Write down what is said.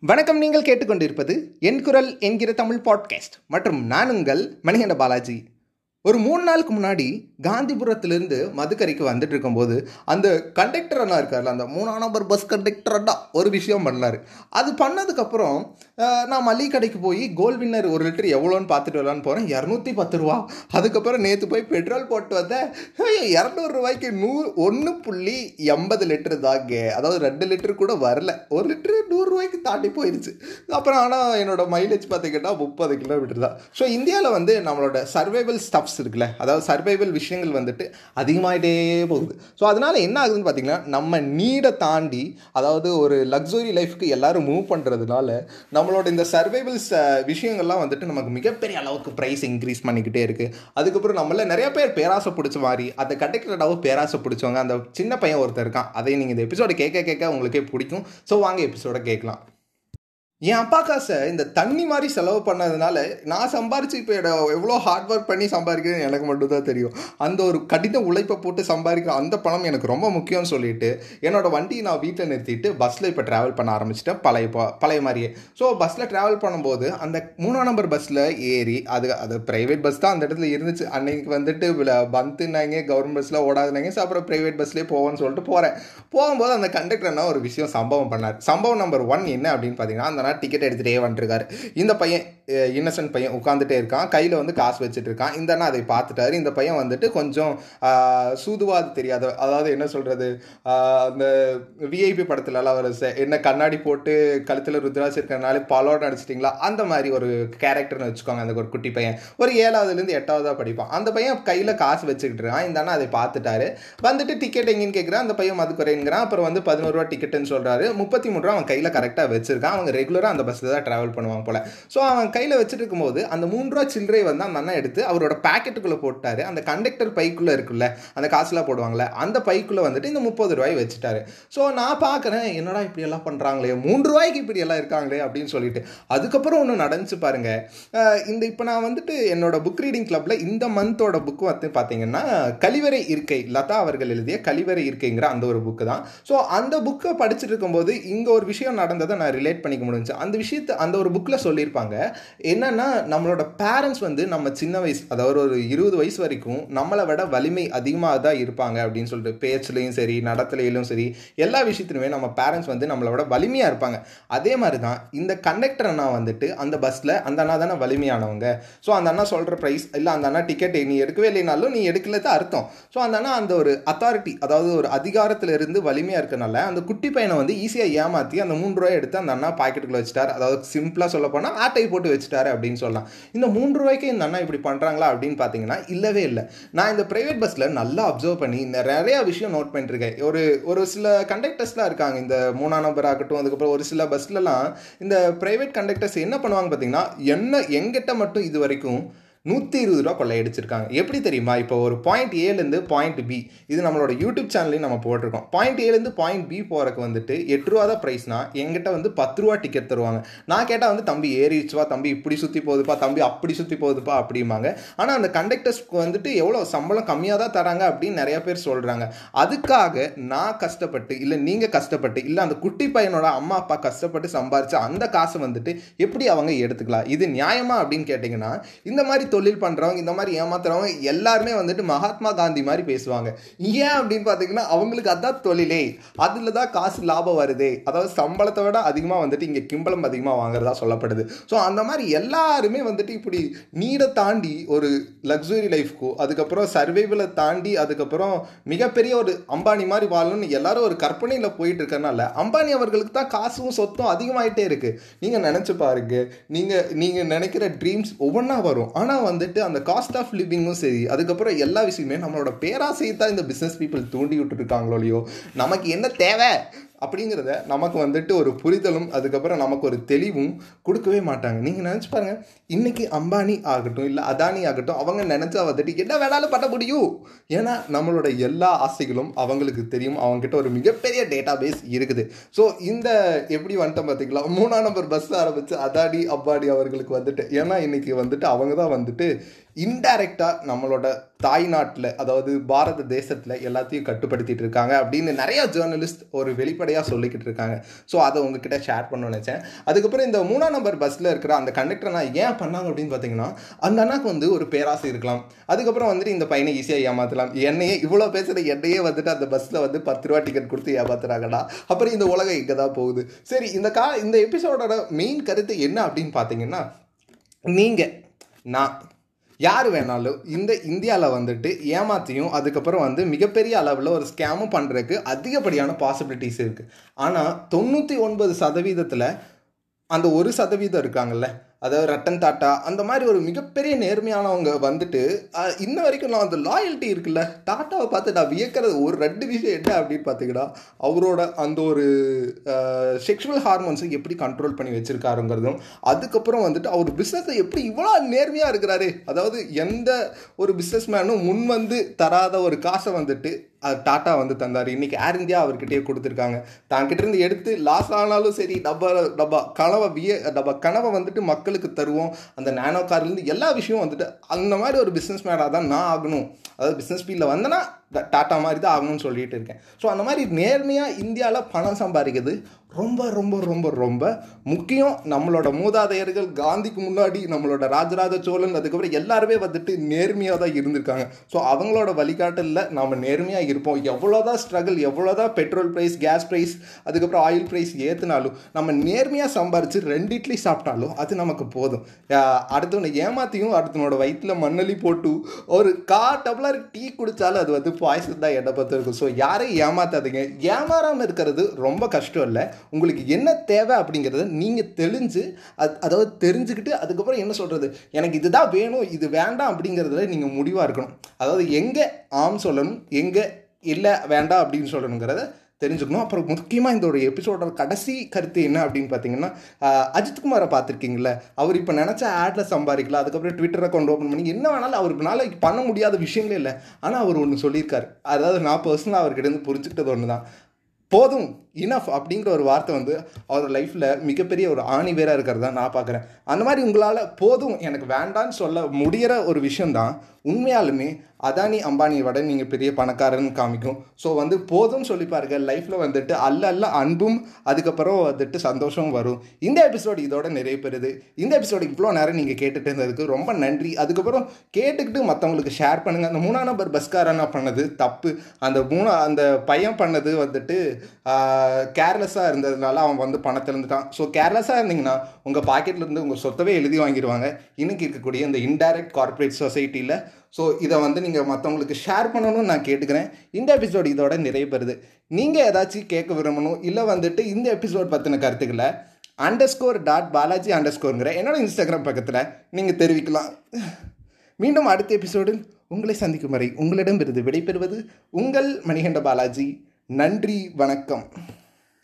வணக்கம் நீங்கள் கேட்டுக்கொண்டிருப்பது என் குரல் என்கிற தமிழ் பாட்காஸ்ட். மற்றும் நான் உங்கள் மணிகண்ட பாலாஜி. ஒரு மூணு நாளுக்கு முன்னாடி காந்திபுரத்துலேருந்து மதுக்கரைக்கு வந்துட்டு இருக்கும்போது அந்த கண்டக்டர் அண்ணா இருக்கார்ல அந்த மூணாம் நம்பர் பஸ் கண்டக்டர் அண்ணா ஒரு விஷயம் பண்ணார். அது பண்ணதுக்கப்புறம் நான் மளிகை கடைக்கு போய் கோல்ட் வின்னர் ஒரு லிட்டர் எவ்வளோன்னு பார்த்துட்டு வரலான்னு போகிறேன் இரநூத்தி பத்து ரூபா. அதுக்கப்புறம் நேற்று போய் பெட்ரோல் போட்டு வந்தேன். இரநூறுவாய்க்கு நூறு ஒன்று புள்ளி எண்பது லிட்டர் தாங்க. அதாவது ரெண்டு லிட்டர் கூட வரல. ஒரு லிட்டரு நூறுரூவாய்க்கு தாண்டி போயிடுச்சு அப்புறம் ஆனால் என்னோட மைலேஜ் பார்த்தீங்கன்னா முப்பது கிலோமீட்டர் தான். ஸோ இந்தியாவில் வந்து நம்மளோட சர்வைவல் ஸ்டப்ஸ் இருக்குல்ல அதாவது சர்வைவல் விஷயம் விஷயங்கள் வந்துட்டு அதிகமாகிட்டே போகுது. ஸோ அதனால் என்ன ஆகுதுன்னு பார்த்தீங்கன்னா நம்ம நீடை தாண்டி அதாவது ஒரு லக்ஸுரி லைஃப்க்கு எல்லாரும் மூவ் பண்ணுறதுனால நம்மளோட இந்த சர்வைவல்ஸ் விஷயங்கள்லாம் வந்துட்டு நமக்கு மிகப்பெரிய அளவுக்கு ப்ரைஸ் இன்க்ரீஸ் பண்ணிக்கிட்டே இருக்குது அதுக்கப்புறம் நம்மள நிறைய பேர் பேராசை பிடிச்ச மாதிரி அந்த கண்டக்டர்டாவும் பேராசை பிடிச்சவங்க அந்த சின்ன பையன் ஒருத்தர் இருக்கான். அதை நீங்கள் இந்த எபிசோட கேட்க கேட்க உங்களுக்கே பிடிக்கும். ஸோ வாங்க எபிசோட கேட்கலாம். என் அப்பா காசை இந்த தண்ணி மாதிரி செலவு பண்ணதுனால நான் சம்பாரிச்சு இப்போ எவ்வளோ ஹார்ட் ஒர்க் பண்ணி சம்பாதிக்கிறேன்னு எனக்கு மட்டும்தான் தெரியும். அந்த ஒரு கடின உழைப்பை போட்டு சம்பாதிக்கிற அந்த பணம் எனக்கு ரொம்ப முக்கியம்னு சொல்லிட்டு என்னோடய வண்டியை நான் வீட்டில் நிறுத்திட்டு பஸ்ஸில் இப்போ ட்ராவல் பண்ண ஆரம்பிச்சிட்டேன். பழைய ப- பழைய மாதிரியே. ஸோ பஸ்ஸில் ட்ராவல் பண்ணும்போது அந்த மூணாம் நம்பர் பஸ்ஸில் ஏறி அது அது ப்ரைவேட் பஸ் தான் அந்த இடத்துல இருந்துச்சு. அன்னைக்கு வந்துட்டு பந்துனாங்க கவர்மெண்ட் பஸ்ஸில் ஓடாதுனாங்க ஸோ அப்புறம் ப்ரைவேட் பஸ்லேயே போவோம்னு சொல்லிட்டு போகிறேன் போகும்போது அந்த கண்டக்டர் என்ன ஒரு விஷயம் சம்பவம் பண்ணார். சம்பவம் நம்பர் ஒன் என்ன அப்படின்னு பார்த்தீங்கன்னா அந்த டிக்கெட் எடுத்துகிட்டே வந்துருக்காரு. இந்த பையன் இன்னசென்ட் பையன் உட்காந்துட்டே இருக்கான். கையில் வந்து காசு வச்சுட்டு இருக்கான். இந்த அண்ணா அதை பார்த்துட்டாரு. இந்த பையன் வந்துட்டு கொஞ்சம் சூதுவாது தெரியாத அதாவது என்ன சொல்கிறது அந்த விஐபி படத்துலலாம் ஒரு என்ன கண்ணாடி போட்டு கழுத்தில் ருத்ராஜ் இருக்கிறனால பலோட நடிச்சிட்டிங்களா? அந்த மாதிரி ஒரு கேரக்டர்னு வச்சுக்கோங்க அந்த ஒரு குட்டி பையன். ஒரு ஏழாவதுலேருந்து எட்டாவதாக படிப்பான். அந்த பையன் கையில் காசு வச்சுக்கிட்டு இருக்கான். இந்த அண்ணா அதை பார்த்துட்டாரு. வந்துட்டு டிக்கெட் எங்கேன்னு கேட்குறான் அந்த பையன் மதுக்குறைங்கிறான். அப்புறம் வந்து பதினோரு ரூபா டிக்கெட்டுன்னு சொல்கிறாரு முப்பத்தி மூணு ரூபா அவன் கையில் கரெக்டாக வச்சிருக்கான். அவங்க ரெகுலராக அந்த பஸ்ஸில் தான் ட்ராவல் பண்ணுவாங்க போல். ஸோ அவன் கையில் வச்சுட்டு இருக்கும்போது அந்த மூணு ரூபா சில்லறை வந்து அந்த அண்ணன் எடுத்து அவரோட பாக்கெட்டுக்குள்ளே போட்டார். அந்த கண்டக்டர் பைக்குள்ளே இருக்குல்ல அந்த காசுலாம் போடுவாங்கள்ல அந்த பைக்குள்ளே வந்துட்டு இந்த முப்பது ரூபாய் வச்சுட்டாரு. ஸோ நான் பார்க்குறேன் என்னடா இப்படி எல்லாம் பண்ணுறாங்களே மூன்று ரூபாய்க்கு இப்படி எல்லாம் இருக்காங்களே அப்படின்னு சொல்லிட்டு அதுக்கப்புறம் ஒன்று நடந்துச்சு பாருங்க. இந்த இப்போ நான் வந்துட்டு என்னோட புக் ரீடிங் கிளப்பில் இந்த மந்தோட புக்கு வந்து பார்த்தீங்கன்னா கழிவறை இருக்கை லதா அவர்கள் எழுதிய கழிவறை இருக்கைங்கிற அந்த ஒரு புக்கு தான். ஸோ அந்த புக்கை படிச்சுட்டு இருக்கும்போது இங்கே ஒரு விஷயம் நடந்ததை நான் ரிலேட் பண்ணிக்க முடிஞ்சு அந்த விஷயத்தை அந்த ஒரு புக்கில் சொல்லியிருப்பாங்க என்னன்னா நம்மளோட பேரண்ட்ஸ் வந்து நம்ம சின்ன வயசு அதாவது ஒரு இருபது வயசு வரைக்கும் நம்மளை விட வலிமை அதிகமாக தான் இருப்பாங்க அப்படின்னு சொல்லிட்டு பேச்சுலையும் சரி நடத்துலையிலும் சரி எல்லா விஷயத்துலையுமே நம்ம பேரண்ட்ஸ் வந்து நம்மளை விட வலிமையாக இருப்பாங்க. அதே மாதிரி தான் இந்த கண்டக்டர் அண்ணா வந்துட்டு அந்த பஸ்ஸில் அந்த அண்ணா தானே வலிமையானவங்க. ஸோ அந்த அண்ணா சொல்கிற ப்ரைஸ் இல்லை அந்த அண்ணா டிக்கெட் நீ எடுக்கவே இல்லைனாலும் நீ எடுக்கல தான் அர்த்தம். ஸோ அந்த அண்ணா அந்த ஒரு அத்தாரிட்டி அதாவது ஒரு அதிகாரத்தில் இருந்து வலிமையாக இருக்கனால அந்த குட்டி பையனை வந்து ஈஸியாக ஏமாற்றி அந்த மூன்று ரூபாய் எடுத்து அந்த அண்ணா பாக்கெட்டுக்குள்ள வச்சுட்டார். அதாவது சிம்பிளாக சொல்ல போனால் ஆட்டை போட்டு வச்சுட்டாரு அப்படின்னு சொல்லலாம். இந்த மூன்று ரூபாய்க்கு இந்த அண்ணா இப்படி பண்ணுறாங்களா அப்படின்னு பார்த்தீங்கன்னா இல்லவே இல்லை. நான் இந்த ப்ரைவேட் பஸ்ஸில் நல்லா அப்சர்வ் பண்ணி நிறையா விஷயம் நோட் பண்ணிருக்கேன் ஒரு ஒரு சில கண்டக்டர்ஸ்லாம் இருக்காங்க. இந்த மூணாம் நம்பர் ஆகட்டும் அதுக்கப்புறம் ஒரு சில பஸ்லலாம் இந்த ப்ரைவேட் கண்டக்டர்ஸ் என்ன பண்ணுவாங்க பார்த்தீங்கன்னா என்ன எங்கிட்ட மட்டும் இது வரைக்கும் நூற்றி இருபது ரூபா கொள்ளையடிச்சிருக்காங்க எப்படி தெரியுமா? இப்போ ஒரு பாயிண்ட் ஏலேருந்து பாயிண்ட் பி இது நம்மளோட யூடியூப் சேனல்லையும் நம்ம போட்டிருக்கோம். பாயிண்ட் ஏலேருந்து பாயிண்ட் பி போகிறக்கு வந்துட்டு எட்டு ரூபா தான் ப்ரைஸ்னா எங்கிட்ட வந்து பத்து ரூபா டிக்கெட் தருவாங்க. நான் கேட்டால் வந்து தம்பி ஏறிச்சுவா தம்பி இப்படி சுற்றி போகுதுப்பா தம்பி அப்படி சுற்றி போகுதுப்பா அப்படிம்பாங்க. ஆனால் அந்த கண்டக்டர்ஸ்க்கு வந்துட்டு எவ்வளோ சம்பளம் கம்மியாக தான் தராங்க அப்படின்னு நிறையா பேர் சொல்கிறாங்க அதுக்காக நான் கஷ்டப்பட்டு இல்லை நீங்கள் கஷ்டப்பட்டு இல்லை அந்த குட்டி பையனோட அம்மா அப்பா கஷ்டப்பட்டு சம்பாரிச்ச அந்த காசை வந்துட்டு எப்படி அவங்க எடுத்துக்கலாம்? இது நியாயமா அப்படின்னு கேட்டிங்கன்னா இந்த மாதிரி தொழில் பண்ணுறவங்க இந்த மாதிரி ஏமாத்துறவங்க எல்லாருமே வந்துட்டு மகாத்மா காந்தி மாதிரி பேசுவாங்க. ஏன் அப்படின்னு பார்த்தீங்கன்னா அவங்களுக்கு அதான் தொழிலே. அதில் தான் காசு லாபம் வருதே. அதாவது சம்பளத்தை விட அதிகமாக வந்துட்டு இங்கே கிம்பளம் அதிகமாக வாங்குறதா சொல்லப்படுது. ஸோ அந்த மாதிரி எல்லாருமே வந்துட்டு இப்படி நீடை தாண்டி ஒரு லக்ஸுரி லைஃப்க்கோ அதுக்கப்புறம் சர்வைவலை தாண்டி அதுக்கப்புறம் மிகப்பெரிய ஒரு அம்பானி மாதிரி வாழணும்னு எல்லாரும் ஒரு கற்பனையில் போயிட்டு இருக்கனால அம்பானி அவர்களுக்கு தான் காசும் சொத்தும் அதிகமாயிட்டே இருக்குது நீங்கள் நினச்சி பாருங்க. நீங்கள் நீங்கள் நினைக்கிற ட்ரீம்ஸ் ஒவ்வொன்றா வரும். ஆனால் வந்துட்டு அந்த காஸ்ட் ஆஃப் லிவிங்கும் சரி அதுக்கப்புறம் எல்லா விஷயமே நம்மளோட பேராசையை தான் இந்த பிஸ்னஸ் பீப்புள் தூண்டி விட்டுருக்காங்களோ இல்லையோ? நமக்கு என்ன தேவை? அப்படிங்கிறத நமக்கு வந்துட்டு ஒரு புரிதலும் அதுக்கப்புறம் நமக்கு ஒரு தெளிவும் கொடுக்கவே மாட்டாங்க. நீங்கள் நினச்சி பாருங்க இன்றைக்கி அம்பானி ஆகட்டும் இல்லை அதானி ஆகட்டும் அவங்க நினச்சா வந்துட்டு என்ன வேணாலும் பண்ண முடியும்? ஏன்னா நம்மளோட எல்லா ஆசைகளும் அவங்களுக்கு தெரியும். அவங்ககிட்ட ஒரு மிகப்பெரிய டேட்டா பேஸ் இருக்குது. ஸோ இந்த எப்படி வந்துட்டோம் பார்த்தீங்களா மூணாம் நம்பர் பஸ் ஆரம்பித்து அதானி அம்பானி அவர்களுக்கு வந்துட்டு ஏன்னா இன்றைக்கி வந்துட்டு அவங்க தான் வந்துட்டு இன்டைரக்டாக நம்மளோட தாய்நாட்டில் அதாவது பாரத தேசத்தில் எல்லாத்தையும் கட்டுப்படுத்திட்டு இருக்காங்க அப்படின்னு நிறையா ஜேர்னலிஸ்ட் ஒரு வெளிப்படையாக சொல்லிக்கிட்டு இருக்காங்க. ஸோ அதை உங்ககிட்ட ஷேர் பண்ண நினச்சேன். அதுக்கப்புறம் இந்த மூணாம் நம்பர் பஸ்ஸில் இருக்கிற அந்த கண்டக்டர் நான் ஏன் பண்ணாங்க அப்படின்னு பார்த்தீங்கன்னா அந்த அண்ணாக்கு வந்து ஒரு பேராசை இருக்கலாம். அதுக்கப்புறம் வந்துட்டு இந்த பையனை ஈஸியாக ஏமாற்றலாம் என்னையே இவ்வளோ பேசுகிற என்னையே வந்துட்டு அந்த பஸ்ஸில் வந்து பத்து ரூபா டிக்கெட் கொடுத்து ஏமாத்துறாங்கடா. அப்புறம் இந்த உலகம் இங்கே தான் போகுது. சரி இந்த கா இந்த எபிசோடோட மெயின் கருத்து என்ன அப்படின்னு பார்த்தீங்கன்னா நீங்கள் நான் யார் வேணாலும் இந்த இந்தியாவில் வந்துட்டு ஏமாத்தியும் அதுக்கப்புறம் வந்து மிகப்பெரிய அளவில் ஒரு ஸ்கேமும் பண்ணுறதுக்கு அதிகப்படியான பாசிபிலிட்டிஸ் இருக்குது ஆனால் தொண்ணூற்றி ஒன்பது சதவீதத்தில் அந்த ஒரு சதவீதம் இருக்காங்கல்ல அதாவது ரட்டன் டாட்டா அந்த மாதிரி ஒரு மிகப்பெரிய நேர்மையானவங்க வந்துட்டு இன்ன வரைக்கும் நான் அந்த லாயல்ட்டி இருக்குல்ல டாட்டாவை பார்த்து நான் வியக்கிறது ஒரு ரெண்டு விஷயம் என்ன அப்படின்னு பார்த்தீங்கன்னா அவரோட அந்த ஒரு செக்ஷுவல் ஹார்மோன்ஸை எப்படி கண்ட்ரோல் பண்ணி வச்சுருக்காருங்கிறதும் அதுக்கப்புறம் வந்துட்டு அவர் பிஸ்னஸை எப்படி இவ்வளோ நேர்மையாக இருக்கிறாரு. அதாவது எந்த ஒரு பிஸ்னஸ் மேனும் முன் வந்து தராத ஒரு காசை வந்துட்டு டாட்டா வந்து தந்தார். இன்றைக்கி ஏர் இந்தியா அவர்கிட்டயே கொடுத்துருக்காங்க. தான் இருந்து எடுத்து லாஸ் ஆனாலும் சரி டப்பா டப்பா கனவை விய டப்பா கனவை வந்துட்டு மக்களுக்கு தருவோம். அந்த நானோ கார்லேருந்து எல்லா விஷயமும் வந்துட்டு அந்த மாதிரி ஒரு பிஸ்னஸ் மேனாக தான் நான் ஆகணும். அதாவது பிஸ்னஸ் ஃபீல்டில் வந்தேன்னா டாட்டா மாதிரி தான் ஆகணும்னு சொல்லிட்டு இருக்கேன். ஸோ அந்த மாதிரி நேர்மையாக இந்தியாவில் பணம் சம்பாதிக்கிறது ரொம்ப ரொம்ப ரொம்ப ரொம்ப முக்கியம். நம்மளோட மூதாதையர்கள் காந்திக்கு முன்னாடி நம்மளோட ராஜராஜ சோழன் அதுக்கப்புறம் எல்லாருமே வந்துட்டு நேர்மையாக தான் இருந்திருக்காங்க. ஸோ அவங்களோட வழிகாட்டலில் நம்ம நேர்மையாக இருப்போம். எவ்வளோதான் ஸ்ட்ரகிள் எவ்வளோதான் பெட்ரோல் ப்ரைஸ் கேஸ் ப்ரைஸ் அதுக்கப்புறம் ஆயில் ப்ரைஸ் ஏற்றுனாலும் நம்ம நேர்மையாக சம்பாரித்து ரெண்டு இட்லி சாப்பிட்டாலும் அது நமக்கு போதும். அடுத்தவனை ஏமாத்தியும் அடுத்தவனோட வயிற்றில் மண்ணலி போட்டு ஒரு கா டபுளாக டீ குடித்தாலும் அது வந்து பாய்சன் தான் என்னை பொறுத்த இருக்கும் ஸோ யாரையும் ஏமாத்தாதீங்க. ஏமாறாமல் இருக்கிறது ரொம்ப கஷ்டம் இல்லை. உங்களுக்கு என்ன தேவை அப்படிங்கிறத நீங்கள் தெளிஞ்சு அது அதாவது தெரிஞ்சுக்கிட்டு அதுக்கப்புறம் என்ன சொல்கிறது எனக்கு இதுதான் வேணும் இது வேண்டாம் அப்படிங்கிறதுல நீங்கள் முடிவாக இருக்கணும். அதாவது எங்கே ஆம் சொல்லணும் எங்கே இல்லை வேண்டாம் அப்படின்னு சொல்லணுங்கிறத தெரிஞ்சுக்கணும். அப்புறம் முக்கியமாக இந்த ஒரு எபிசோடோட கடைசி கருத்து என்ன அப்படின்னு பார்த்தீங்கன்னா அஜித்குமாரை பார்த்துருக்கீங்கள அவர் இப்போ நினச்ச ஆடில் சம்பாதிக்கலாம் அதுக்கப்புறம் ட்விட்டர் அக்கௌண்ட் ஓப்பன் பண்ணி என்ன வேணாலும் அவருக்குனால பண்ண முடியாத விஷயங்களே இல்லை. ஆனால் அவர் ஒன்று சொல்லியிருக்காரு. அதாவது நான் பர்சனலாக அவர்கிட்ட இருந்து புரிஞ்சுக்கிட்டது ஒன்று தான் போதும். இனஃப் அப்படிங்கிற ஒரு வார்த்தை வந்து அவர் லைஃப்பில் மிகப்பெரிய ஒரு ஆணி வேறாக இருக்கிறதா நான் பார்க்குறேன். அந்த மாதிரி உங்களால் போதும் எனக்கு வேண்டான்னு சொல்ல முடிகிற ஒரு விஷயந்தான் உண்மையாலுமே அதானி அம்பானியை விட நீங்கள் பெரிய பணக்காரன்னு காமிக்கும். ஸோ வந்து போதும்னு சொல்லி பாருங்க லைஃப்பில் வந்துட்டு அல்ல அல்ல அன்பும் அதுக்கப்புறம் வந்துட்டு சந்தோஷமும் வரும். இந்த எபிசோடு இதோட நிறைய பெறுது இந்த எபிசோடு இவ்வளோ நேரம் நீங்கள் கேட்டுட்டு இருந்ததுக்கு ரொம்ப நன்றி. அதுக்கப்புறம் கேட்டுக்கிட்டு மற்றவங்களுக்கு ஷேர் பண்ணுங்கள் அந்த மூணாம் நம்பர் பஸ்காரனா பண்ணது? தப்பு. அந்த மூணா அந்த பையன் பண்ணது வந்துட்டு கேர்லெஸ்ஸாக இருந்ததுனால அவன் வந்து பணத்தை இருந்துட்டான் ஸோ கேர்லெஸ்ஸாக இருந்தீங்கன்னா உங்கள் பாக்கெட்லேருந்து உங்கள் சொத்தவே எழுதி வாங்கிடுவாங்க இன்னைக்கு இருக்கக்கூடிய இந்த இன்டைரக்ட் கார்ப்பரேட் சொசைட்டியில் ஸோ இதை வந்து நீங்கள் மற்றவங்களுக்கு ஷேர் பண்ணணும்னு நான் கேட்டுக்கிறேன். இந்த எபிசோடு இதோட நிறைய பெறுது நீங்கள் ஏதாச்சும் கேட்க விரும்பணும் இல்லை வந்துட்டு இந்த எபிசோட் பற்றின கருத்துக்களை underscore dot Balaji under ஸ்கோருங்கிற என்னோட இன்ஸ்டாகிராம் பக்கத்தில் நீங்கள் தெரிவிக்கலாம். மீண்டும் அடுத்த எபிசோடில் உங்களை சந்திக்கும் வரை உங்களிடம் இருந்து விடைபெறுவது உங்கள் மணிகண்ட பாலாஜி. நன்றி வணக்கம்.